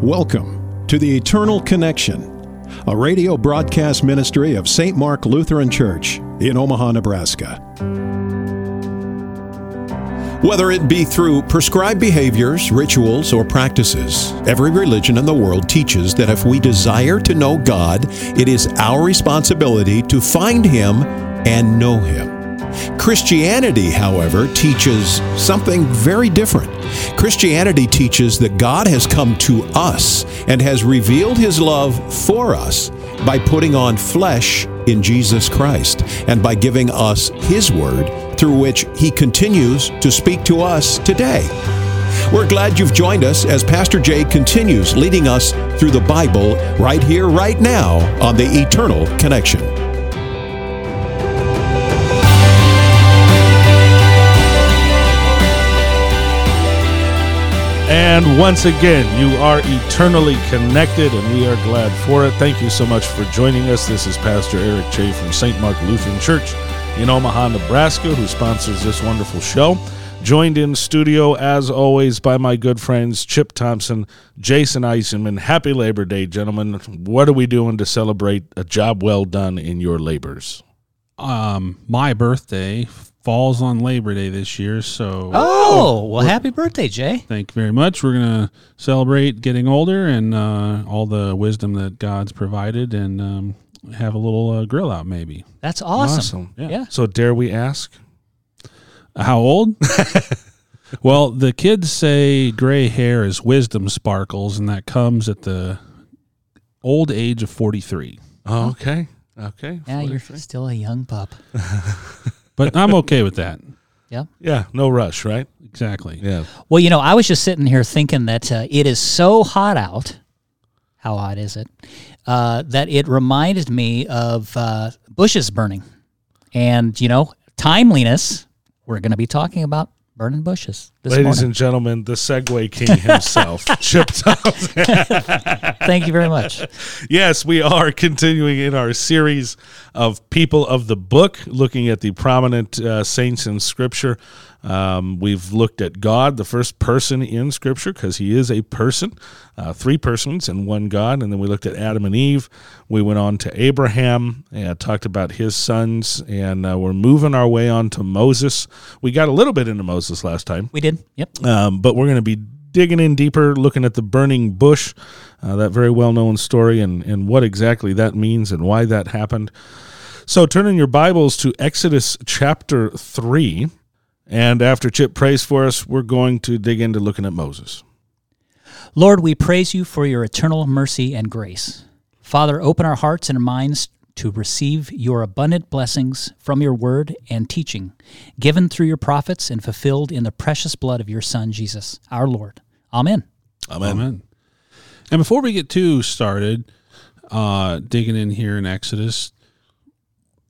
Welcome to the Eternal Connection, a radio broadcast ministry of St. Mark Lutheran Church in Omaha, Nebraska. Whether it be through prescribed behaviors, rituals, or practices, every religion in the world teaches that if we desire to know God, it is our responsibility to find Him and know Him. Christianity, however, teaches something very different. Christianity teaches that God has come to us and has revealed His love for us by putting on flesh in Jesus Christ and by giving us His Word through which He continues to speak to us today. We're glad you've joined us as Pastor Jay continues leading us through the Bible right here, right now on the Eternal Connection. And once again, you are eternally connected, and we are glad for it. Thank you so much for joining us. This is Pastor Eric Che from St. Mark Lutheran Church in Omaha, Nebraska, who sponsors this wonderful show. Joined in studio, as always, by my good friends Chip Thompson, Jason Eisenman. Happy Labor Day, gentlemen. What are we doing to celebrate a job well done in your labors? Um, my birthday falls on Labor Day this year, so Oh, well, happy birthday, Jay. thank you very much. We're gonna celebrate getting older and uh, all the wisdom that God's provided, and um, have a little uh, grill out, maybe. That's awesome. Yeah. Yeah. So, dare we ask? How old? well, the kids say gray hair is wisdom sparkles, and that comes at the old age of forty-three. Oh, okay. Okay. Yeah, you're still a young pup. But I'm okay with that. Yeah. Yeah, no rush, right? Exactly. Yeah. Well, you know, I was just sitting here thinking that uh, it is so hot out. How hot is it? Uh, that it reminded me of uh, bushes burning. And, you know, timeliness, we're going to be talking about burning bushes Ladies morning. and gentlemen, the segue King himself, Chip Thompson. Thank you very much. yes, we are continuing in our series of people of the book, looking at the prominent uh, saints in Scripture. Um, we've looked at God, the first person in Scripture, because he is a person, uh, three persons and one God. And then we looked at Adam and Eve. We went on to Abraham and talked about his sons. And uh, we're moving our way on to Moses. We got a little bit into Moses last time. We did. Yep. Um, but we're going to be digging in deeper, looking at the burning bush, uh, that very well known story, and, and what exactly that means and why that happened. So turn in your Bibles to Exodus chapter 3. And after Chip prays for us, we're going to dig into looking at Moses. Lord, we praise you for your eternal mercy and grace. Father, open our hearts and minds to receive your abundant blessings from your word and teaching, given through your prophets and fulfilled in the precious blood of your Son, Jesus, our Lord. Amen. Amen. And before we get too started, uh, digging in here in Exodus,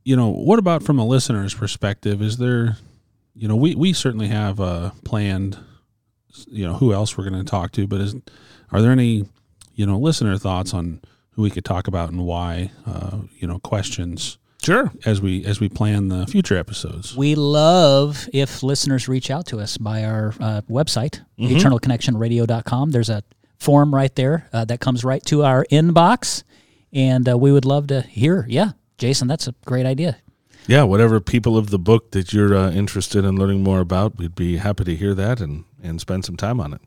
you know, what about from a listener's perspective? Is there, you know, we, we certainly have uh, planned, you know, who else we're going to talk to, but is, are there any, you know, listener thoughts on who we could talk about and why, uh, you know, questions Sure. as we as we plan the future episodes? We love if listeners reach out to us by our uh, website, eternalconnectionradio.com. There's a form right there uh, that comes right to our inbox, and uh, we would love to hear. Yeah, Jason, that's a great idea. Yeah, whatever people of the book that you're uh, interested in learning more about, we'd be happy to hear that and, and spend some time on it.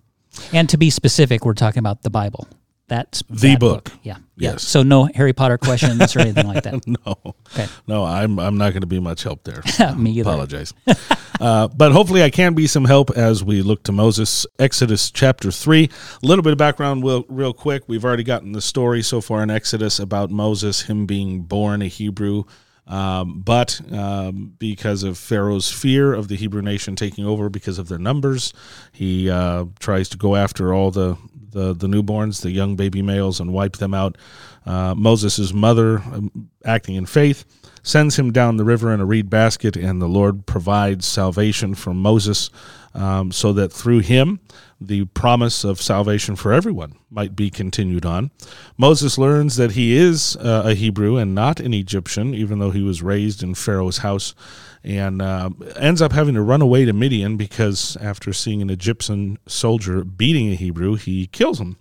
And to be specific, we're talking about the Bible. That's The that book. Yeah. Yeah. Yes. So no Harry Potter questions or anything like that. No, Okay. no, I'm I'm not going to be much help there. Me either. Apologize. uh, but hopefully, I can be some help as we look to Moses, Exodus chapter 3. A little bit of background, real, real quick. We've already gotten the story so far in Exodus about Moses, him being born a Hebrew. Um, but um, because of Pharaoh's fear of the Hebrew nation taking over because of their numbers, he uh, tries to go after all the, the, the newborns, the young baby males, and wipe them out. Uh, Moses' mother, um, acting in faith, sends him down the river in a reed basket, and the Lord provides salvation for Moses um, so that through him the promise of salvation for everyone might be continued on. Moses learns that he is uh, a Hebrew and not an Egyptian, even though he was raised in Pharaoh's house, and uh, ends up having to run away to Midian because after seeing an Egyptian soldier beating a Hebrew, he kills him.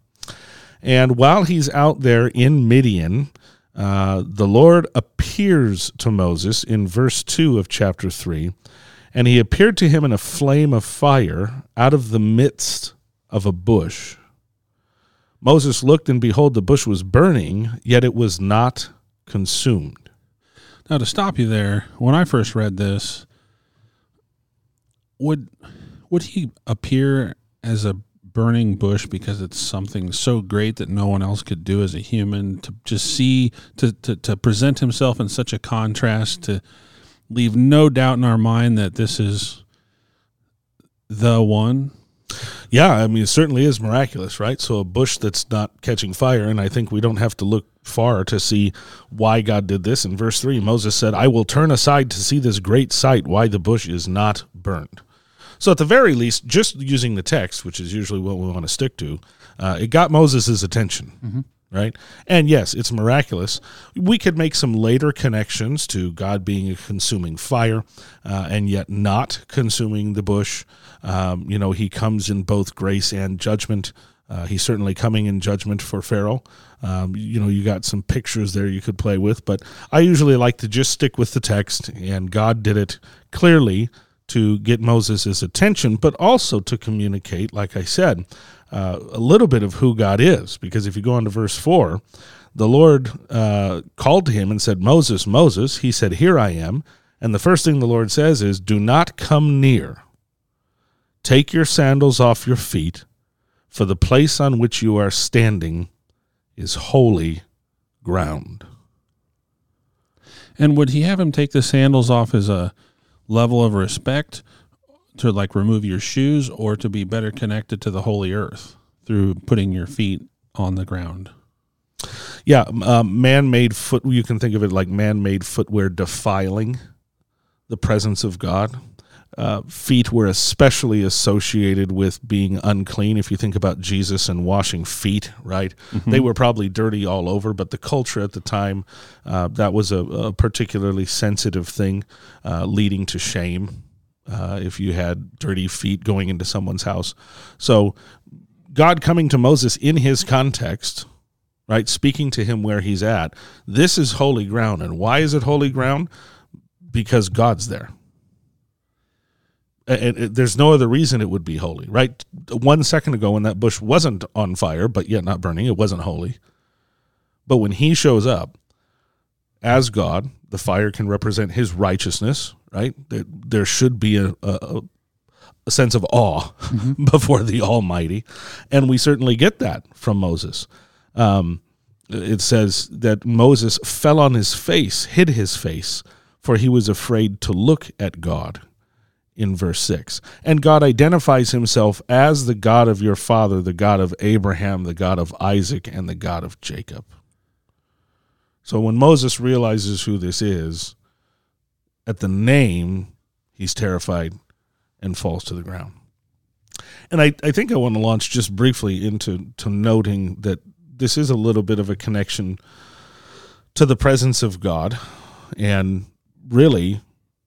And while he's out there in Midian, uh, the Lord appears to Moses in verse 2 of chapter 3, and he appeared to him in a flame of fire out of the midst of a bush. Moses looked, and behold, the bush was burning, yet it was not consumed. Now, to stop you there, when I first read this, would would he appear as a burning bush because it's something so great that no one else could do as a human to just see to, to, to present himself in such a contrast to leave no doubt in our mind that this is the one yeah i mean it certainly is miraculous right so a bush that's not catching fire and i think we don't have to look far to see why god did this in verse 3 moses said i will turn aside to see this great sight why the bush is not burned so at the very least, just using the text, which is usually what we want to stick to, uh, it got Moses' attention. Mm-hmm. Right? And yes, it's miraculous. We could make some later connections to God being a consuming fire uh, and yet not consuming the bush. Um, you know, he comes in both grace and judgment. Uh, he's certainly coming in judgment for Pharaoh. Um, you know, you got some pictures there you could play with, but I usually like to just stick with the text, and God did it clearly to get Moses' attention, but also to communicate, like I said, uh, a little bit of who God is. Because if you go on to verse 4, the Lord uh, called to him and said, Moses, Moses. He said, Here I am. And the first thing the Lord says is, Do not come near. Take your sandals off your feet, for the place on which you are standing is holy ground. And would he have him take the sandals off as a level of respect to like remove your shoes or to be better connected to the holy earth through putting your feet on the ground. Yeah, um, man-made foot. You can think of it like man-made footwear defiling the presence of God. Uh, feet were especially associated with being unclean. If you think about Jesus and washing feet, right? Mm-hmm. They were probably dirty all over, but the culture at the time, uh, that was a, a, particularly sensitive thing, uh, leading to shame uh, if you had dirty feet going into someone's house. So, God coming to Moses in his context, right, speaking to him where he's at, this is holy ground. And why is it holy ground? Because God's there and there's no other reason it would be holy, right? One second ago, when that bush wasn't on fire, but yet not burning, it wasn't holy. But when he shows up as God, the fire can represent his righteousness, right? There, there should be a, a, a sense of awe mm-hmm. before the Almighty. And we certainly get that from Moses. Um, it says that Moses fell on his face, hid his face, for he was afraid to look at God in verse 6. And God identifies himself as the God of your father, the God of Abraham, the God of Isaac, and the God of Jacob. So when Moses realizes who this is, at the name, he's terrified and falls to the ground. And I, I think I want to launch just briefly into to noting that this is a little bit of a connection to the presence of God and really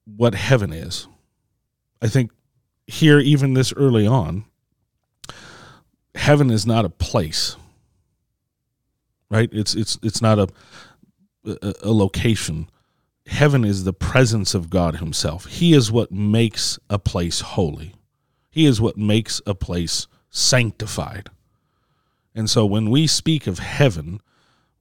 what heaven is. I think here, even this early on, heaven is not a place, right? It's it's it's not a a, a location. Heaven is the presence of God Himself. He is what makes a place holy. He is what makes a place sanctified. And so when we speak of heaven,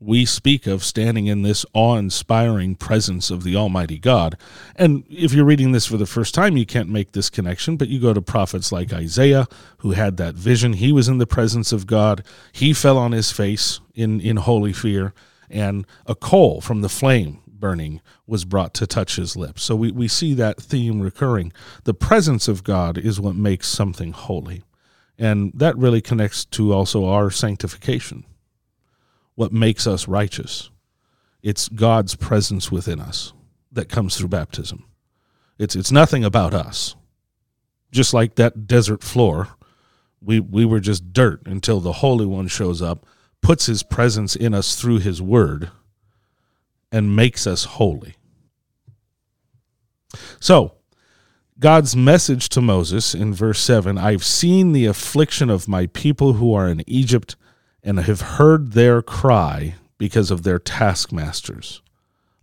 we speak of standing in this awe inspiring presence of the Almighty God. And if you're reading this for the first time, you can't make this connection, but you go to prophets like Isaiah, who had that vision. He was in the presence of God, he fell on his face in, in holy fear, and a coal from the flame burning was brought to touch his lips. So we, we see that theme recurring. The presence of God is what makes something holy. And that really connects to also our sanctification what makes us righteous. It's God's presence within us that comes through baptism. It's it's nothing about us. Just like that desert floor, we we were just dirt until the Holy One shows up, puts his presence in us through his word and makes us holy. So, God's message to Moses in verse 7 I've seen the affliction of my people who are in Egypt and have heard their cry because of their taskmasters.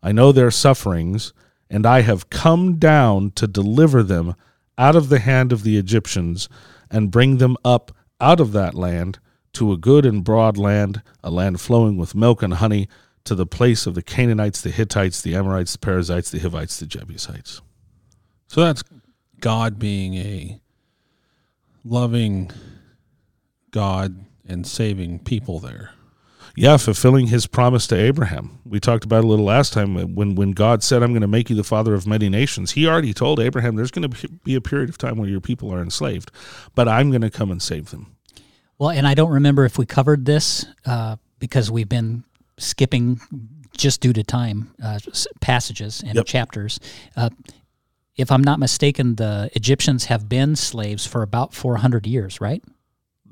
I know their sufferings, and I have come down to deliver them out of the hand of the Egyptians and bring them up out of that land to a good and broad land, a land flowing with milk and honey, to the place of the Canaanites, the Hittites, the Amorites, the Perizzites, the Hivites, the Jebusites. So that's God being a loving God and saving people there. Yeah, fulfilling his promise to Abraham. We talked about it a little last time when when God said, "I'm going to make you the father of many nations." He already told Abraham, "There's going to be a period of time where your people are enslaved, but I'm going to come and save them." Well, and I don't remember if we covered this uh, because we've been skipping just due to time uh, passages and Yep. chapters. Uh, if I'm not mistaken, the Egyptians have been slaves for about 400 years, right?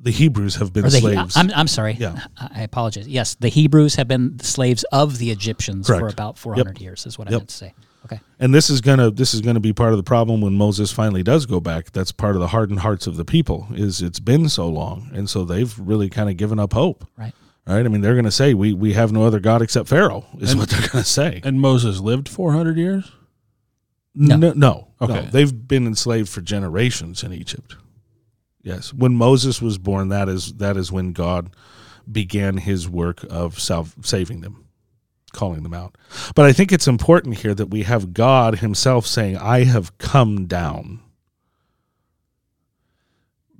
The Hebrews have been the, slaves. I'm, I'm sorry. Yeah. I apologize. Yes, the Hebrews have been slaves of the Egyptians for about 400 years, is what I meant to say. Okay. And this is gonna this is gonna be part of the problem when Moses finally does go back. That's part of the hardened hearts of the people. Is it's been so long, and so they've really kind of given up hope. Right. Right. I mean, they're gonna say we we have no other god except Pharaoh. Is what they're gonna say. And Moses lived 400 years? No. no, no, Okay. no. They've been enslaved for generations in Egypt. Yes, when Moses was born, that is that is when God began His work of self saving them, calling them out. But I think it's important here that we have God Himself saying, "I have come down."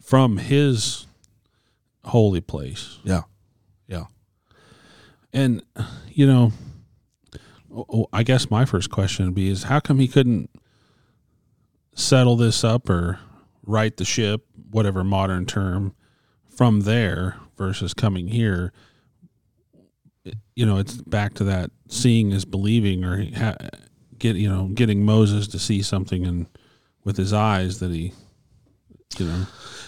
From his holy place. Yeah, yeah. And, you know, oh, oh, I guess my first question would be is how come he couldn't settle this up or right the ship, whatever modern term, from there versus coming here? You know, it's back to that seeing is believing, or get you know getting Moses to see something and with his eyes that he, you know,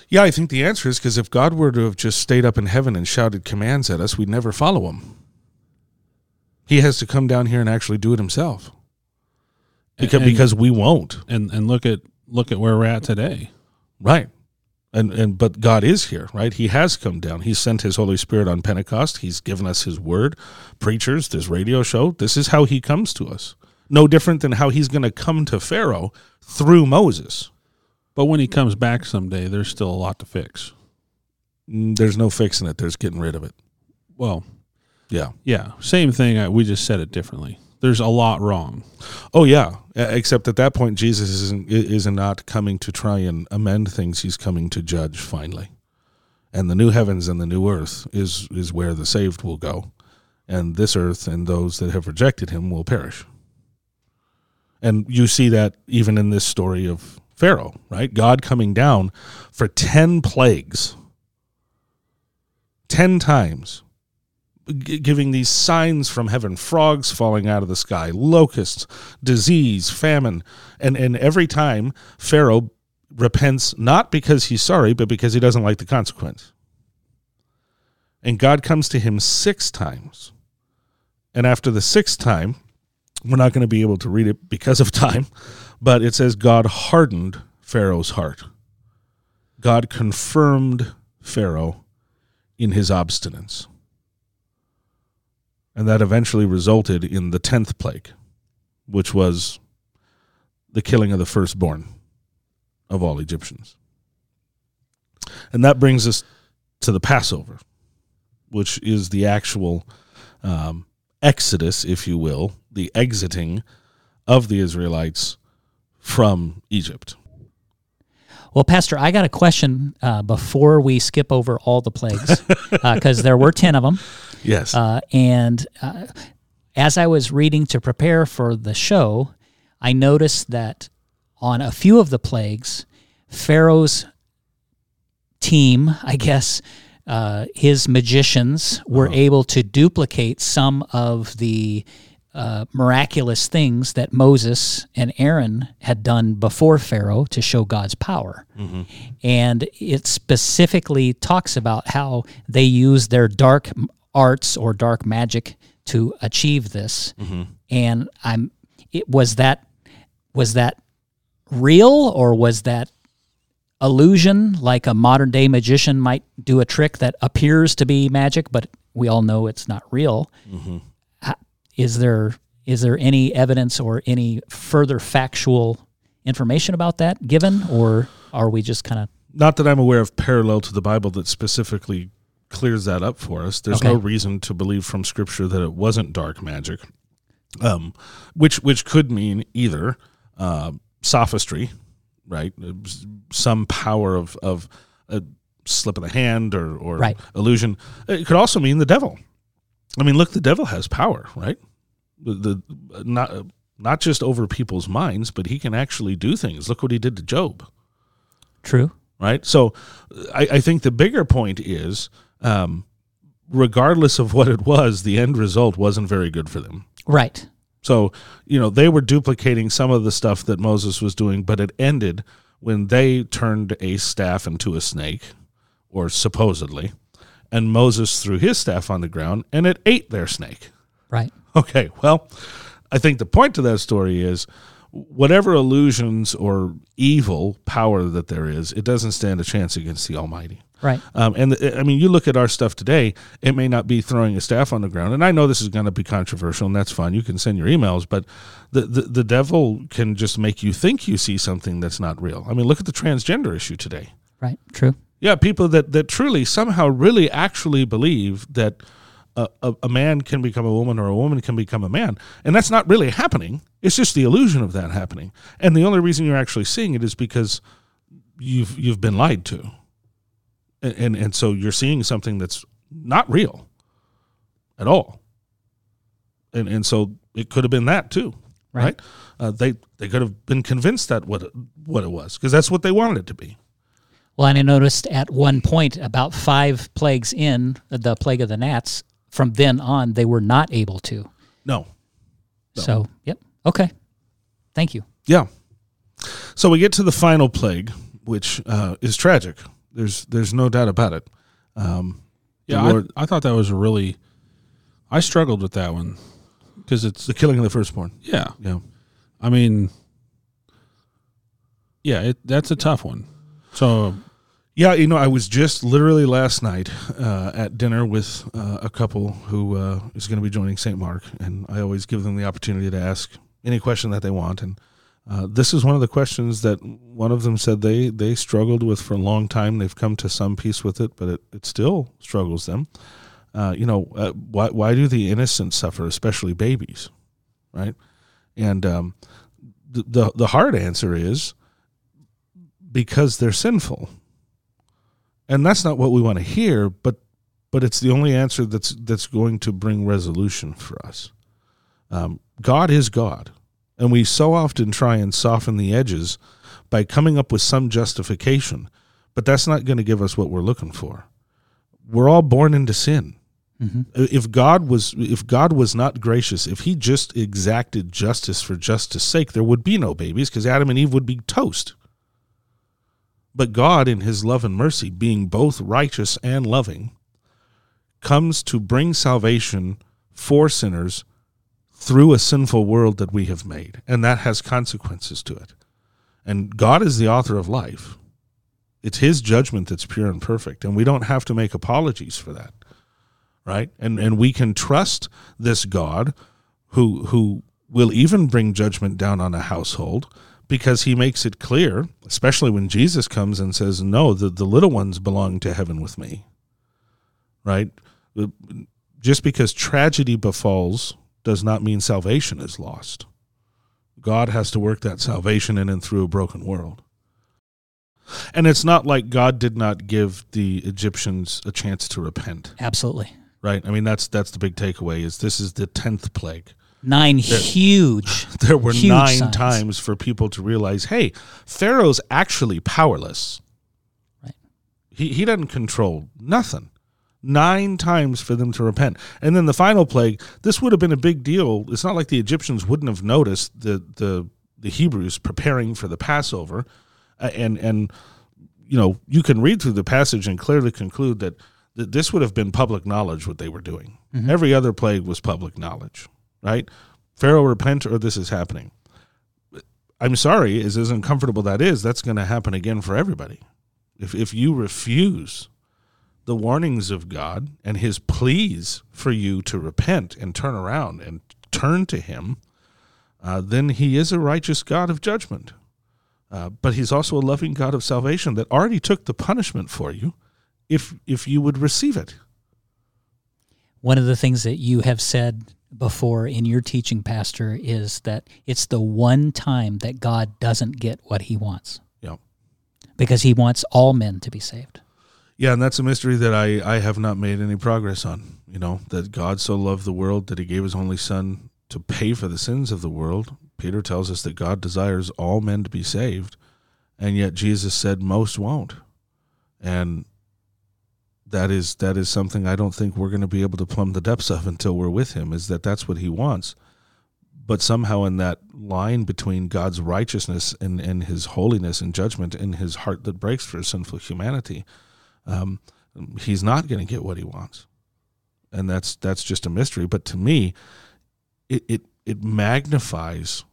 Yeah, I think the answer is because if God were to have just stayed up in heaven and shouted commands at us, we'd never follow him. He has to come down here and actually do it himself. Because, And- because we won't. and and look at look at where we're at today. Right. And and but God is here, right? He has come down. He sent his Holy Spirit on Pentecost. He's given us his word. Preachers, this radio show, this is how he comes to us. No different than how he's going to come to Pharaoh through Moses. But when he comes back someday, there's still a lot to fix. Mm, There's no fixing it. There's getting rid of it. Well, Yeah. yeah, same thing. I, we just said it differently. There's a lot wrong. Oh yeah, except at that point Jesus isn't is not coming to try and amend things. He's coming to judge finally. And the new heavens and the new earth is is where the saved will go. And this earth and those that have rejected him will perish. And you see that even in this story of Pharaoh, right? God coming down for 10 plagues. 10 times. G- giving these signs from heaven. Frogs falling out of the sky. Locusts disease famine. And and every time pharaoh repents not because he's sorry but because he doesn't like the consequence. And god comes to him six times. And after the sixth time we're not going to be able to read it because of time but it says god hardened pharaoh's heart god confirmed pharaoh in his obstinance and that eventually resulted in the 10th plague, which was the killing of the firstborn of all Egyptians. And that brings us to the Passover, which is the actual um, exodus, if you will, the exiting of the Israelites from Egypt. Well, Pastor, I got a question uh, before we skip over all the plagues, because there were 10 of them. Yes. Uh, and uh, as I was reading to prepare for the show, I noticed that on a few of the plagues, Pharaoh's team, I guess, uh, his magicians were able to duplicate some of the uh, miraculous things that Moses and Aaron had done before Pharaoh to show God's power. Mm-hmm. And it specifically talks about how they use their dark arts or dark magic to achieve this. Mm-hmm. And I'm it was that was that real or was that illusion, like a modern day magician might do a trick that appears to be magic, but we all know it's not real. Ha- Is there is there any evidence or any further factual information about that given, or are we just kind of Not that I'm aware of parallel to the Bible that specifically clears that up for us. There's no reason to believe from Scripture that it wasn't dark magic, um, which which could mean either uh, sophistry, right? Uh, Some power of of a slip of the hand or or Right. illusion. It could also mean the devil. I mean, look, the devil has power, right? The, the not not just over people's minds, but he can actually do things. Look what he did to Job true? right? So I, I think the bigger point is, um, regardless of what it was, the end result wasn't very good for them. Right. So, you know, they were duplicating some of the stuff that Moses was doing, but it ended when they turned a staff into a snake, or supposedly, and Moses threw his staff on the ground and it ate their snake. Right. Okay, well, I think the point to that story is whatever illusions or evil power that there is, it doesn't stand a chance against the Almighty. Right. Um, and the, I mean, you look at our stuff today, it may not be throwing a staff on the ground. And I know this is going to be controversial, and that's fine. You can send your emails, but the, the, the devil can just make you think you see something that's not real. I mean, look at the transgender issue today. Right. True. Yeah, people that, that truly somehow really actually believe that a, a, a man can become a woman or a woman can become a man. And that's not really happening. It's just the illusion of that happening. And the only reason you're actually seeing it is because you've you've been lied to. And and, and so you're seeing something that's not real at all. And and so it could have been that too. Right. Right? Uh, they they could have been convinced that what it, what it was because that's what they wanted it to be. Well, and I noticed at one point, about five plagues in the plague of the gnats, from then on, they were not able to. No, So, yep. Okay. Thank you. Yeah. So we get to the final plague, which uh, is tragic. There's there's no doubt about it. Um, Yeah, the I, I thought that was a really. I struggled with that one because it's the killing of the firstborn. yeah. Yeah. I mean, yeah, it, that's a tough one. So Yeah, you know, I was just literally last night uh, at dinner with uh, a couple who uh, is going to be joining St. Mark, and I always give them the opportunity to ask any question that they want. And uh, this is one of the questions that one of them said they they struggled with for a long time. They've come to some peace with it, but it, it still struggles them. Uh, you know, uh, why why do the innocent suffer, especially babies, right? And um, the, the the hard answer is because they're sinful. And that's not what we want to hear but but it's the only answer that's that's going to bring resolution for us. Um, god is god and we so often try and soften the edges by coming up with some justification but that's not going to give us what we're looking for. We're all born into sin. If god was if god was not gracious if he just exacted justice for justice sake there would be no babies because adam and eve would be toast but God, in his love and mercy, being both righteous and loving, comes to bring salvation for sinners through a sinful world that we have made. And that has consequences to it. And God is the author of life. It's his judgment that's pure and perfect. And we don't have to make apologies for that. Right? And and we can trust this God who who will even bring judgment down on a household because he makes it clear, especially when Jesus comes and says, No, the, the little ones belong to heaven with me. Right? Just because tragedy befalls does not mean salvation is lost. God has to work that salvation in and through a broken world. And it's not like God did not give the Egyptians a chance to repent, Absolutely. right? I mean, that's that's the big takeaway is this is the 10th plague Nine huge. there were Huge nine signs. times for people to realize, hey, Pharaoh's actually powerless. Right. He he doesn't control nothing. Nine times for them to repent. And then the final plague, this would have been a big deal. It's not like the Egyptians wouldn't have noticed the the, the Hebrews preparing for the Passover. Uh, and and you know, you can read through the passage and clearly conclude that, that this would have been public knowledge what they were doing. Every other plague was public knowledge, right? Pharaoh repent or this is happening. I'm sorry, as, as uncomfortable that is, that's going to happen again for everybody. If, if you refuse the warnings of God and his pleas for you to repent and turn around and turn to him, uh, then he is a righteous God of judgment. Uh, but he's also a loving God of salvation that already took the punishment for you if if you would receive it. One of the things that you have said before in your teaching, Pastor, is that it's the one time that God doesn't get what he wants. Yeah. Because he wants all men to be saved. Yeah, and that's a mystery that I, I have not made any progress on. You know, that God so loved the world that he gave his only son to pay for the sins of the world. Peter tells us that God desires all men to be saved, and yet Jesus said most won't. And that is that is something I don't think we're going to be able to plumb the depths of until we're with him is that that's what he wants. But somehow in that line between God's righteousness and, and his holiness and judgment and his heart that breaks for sinful humanity, um, he's not going to get what he wants. And that's that's just a mystery. But to me, it, it it magnifies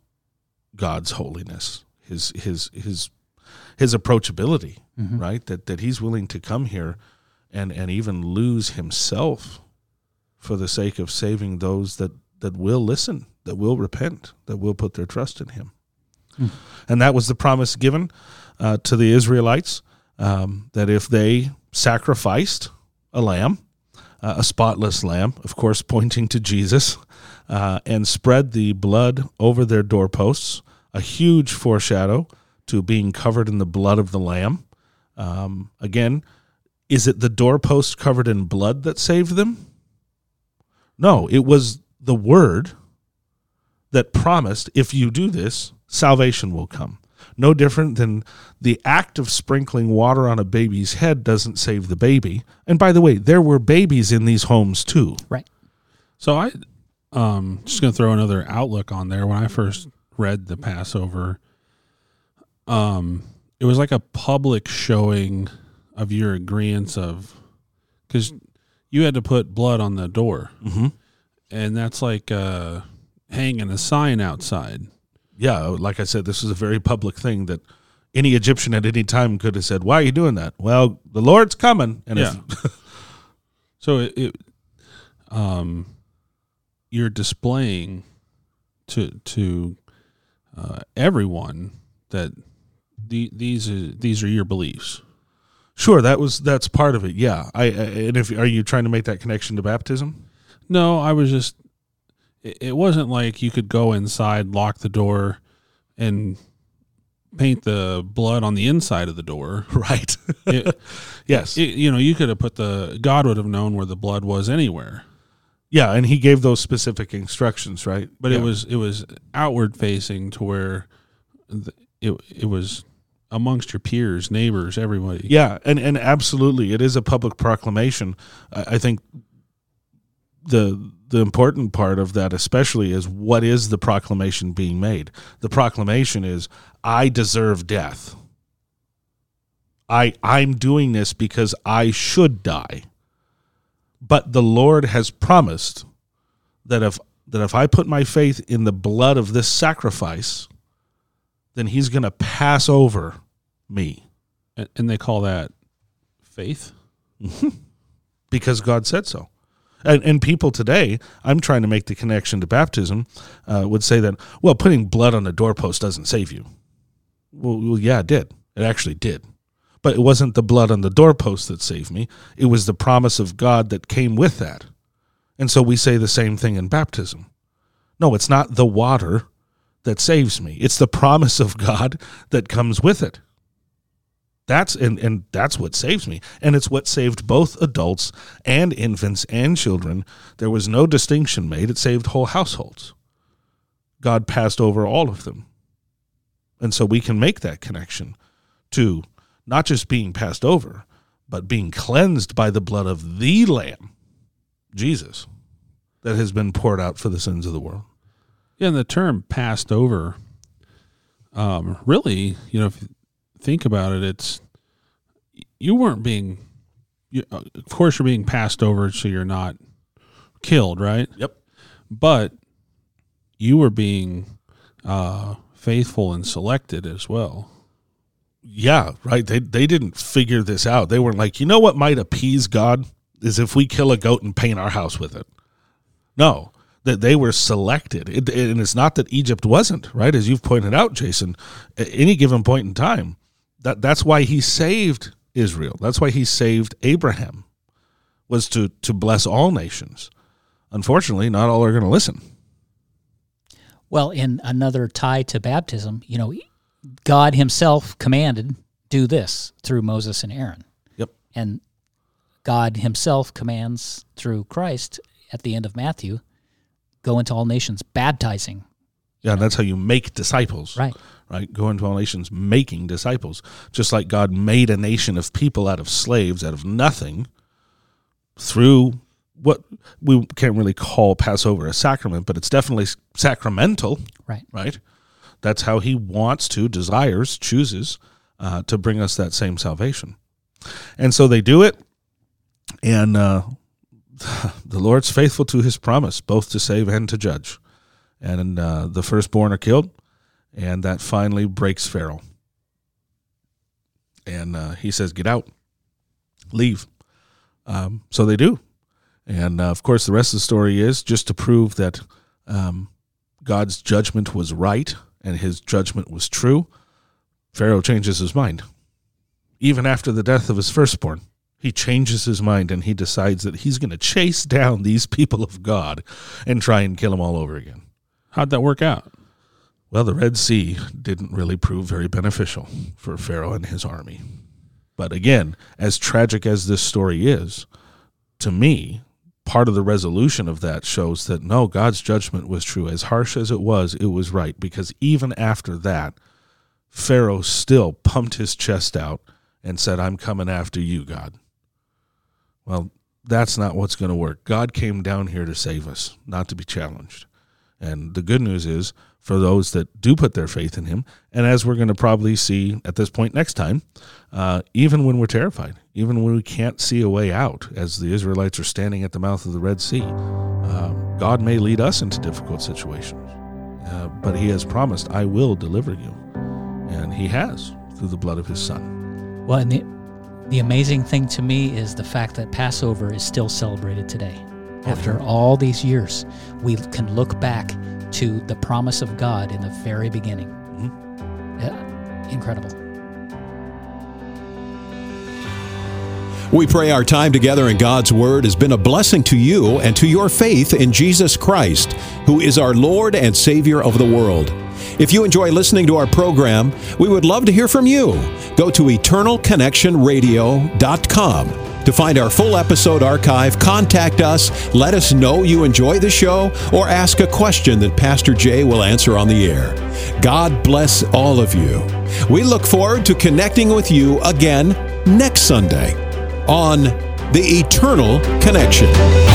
God's holiness, his his his his approachability, Mhm. right? That that he's willing to come here and and even lose himself for the sake of saving those that that will listen, that will repent, that will put their trust in him. And that was the promise given uh, to the Israelites um, that if they sacrificed a lamb, uh, a spotless lamb, of course, pointing to Jesus, uh, and spread the blood over their doorposts, a huge foreshadow to being covered in the blood of the lamb. Um, again, is it the doorpost covered in blood that saved them? No, it was the word that promised if you do this, salvation will come. No different than the act of sprinkling water on a baby's head doesn't save the baby. And by the way, there were babies in these homes too. Right. So I um just gonna throw another outlook on there. When I first read the Passover, um, it was like a public showing of your agreement of because you had to put blood on the door, Mm-hmm. and that's like uh, hanging a sign outside. Yeah, like I said, this is a very public thing that any Egyptian at any time could have said, "Why are you doing that?" Well, the Lord's coming, and Yeah. So it, it um, you're displaying to to uh, everyone that the, these are these are your beliefs. Sure that was that's part of it. Yeah, I, I and if are you trying to make that connection to baptism? No, I was just. It, it wasn't like you could go inside, lock the door, and paint the blood on the inside of the door. Right. It, yes. it- you know, you could have put the God would have known where the blood was anywhere, yeah, and he gave those specific instructions, right? but Yeah. it was it was outward facing to where the, it it was amongst your peers, neighbors, everybody. Yeah, and and absolutely, it is a public proclamation. I, I think the the important part of that, especially, is what is the proclamation being made? The proclamation is, "I deserve death. I I'm doing this because I should die." But the Lord has promised that if that if I put my faith in the blood of this sacrifice, then He's going to pass over me. and, and they call that faith. because God said so. And, and people today, I'm trying to make the connection to baptism, uh, would say that, well, putting blood on the doorpost doesn't save you. Well, well, yeah, it did. It actually did. But it wasn't the blood on the doorpost that saved me, it was the promise of God that came with that. And so we say the same thing in baptism. No, it's not the water that saves me, it's the promise of God that comes with it. That's and, and that's what saves me. And it's what saved both adults and infants and children. There was no distinction made. It saved whole households. God passed over all of them. And so we can make that connection to not just being passed over, but being cleansed by the blood of the Lamb, Jesus, that has been poured out for the sins of the world. Yeah, and the term passed over, um, really, you know, if you think about it, it's you weren't being, you, uh, of course, you're being passed over, so you're not killed, right? Yep. But you were being uh, faithful and selected as well. Yeah, right. They they didn't figure this out. They weren't like, you know what might appease God is if we kill a goat and paint our house with it. No, that they were selected, it, and it's not that Egypt wasn't right, as you've pointed out, Jason. At any given point in time, that that's why He saved Israel. That's why He saved Abraham, was to to bless all nations. Unfortunately, not all are going to listen. Well, in another tie to baptism, you know, God Himself commanded, do this through Moses and Aaron. Yep. And God Himself commands through Christ at the end of Matthew, go into all nations, baptizing. Yeah, that's how you make disciples. Right. Right. Go into all nations, making disciples. Just like God made a nation of people out of slaves, out of nothing, through what we can't really call Passover a sacrament, but it's definitely sacramental. Right. Right. That's how He wants to, desires, chooses uh, to bring us that same salvation. And so they do it, and uh, the Lord's faithful to His promise, both to save and to judge. And uh, the firstborn are killed, and that finally breaks Pharaoh. And uh, he says, "Get out, leave." Um, so they do, and uh, of course, the rest of the story is just to prove that um, God's judgment was right and His judgment was true. Pharaoh changes his mind, even after the death of his firstborn. He changes his mind and he decides that he's going to chase down these people of God and try and kill them all over again. How'd that work out? Well, the Red Sea didn't really prove very beneficial for Pharaoh and his army. But again, as tragic as this story is, to me, part of the resolution of that shows that no, God's judgment was true. As harsh as it was, it was right. Because even after that, Pharaoh still pumped his chest out and said, I'm coming after you, God. Well, that's not what's going to work. God came down here to save us, not to be challenged. And the good news is for those that do put their faith in Him, and as we're going to probably see at this point next time, uh, even when we're terrified, even when we can't see a way out, as the Israelites are standing at the mouth of the Red Sea, uh, God may lead us into difficult situations. Uh, but He has promised, I will deliver you. And He has through the blood of His Son. Well, and the, the amazing thing to me is the fact that Passover is still celebrated today. After all these years, we can look back to the promise of God in the very beginning. Mm-hmm. Yeah, incredible. We pray our time together in God's Word has been a blessing to you and to your faith in Jesus Christ, who is our Lord and Savior of the world. If you enjoy listening to our program, we would love to hear from you. Go to eternalconnectionradio.com. To find our full episode archive, contact us, let us know you enjoy the show, or ask a question that Pastor Jay will answer on the air. God bless all of you. We look forward to connecting with you again next Sunday on The Eternal Connection.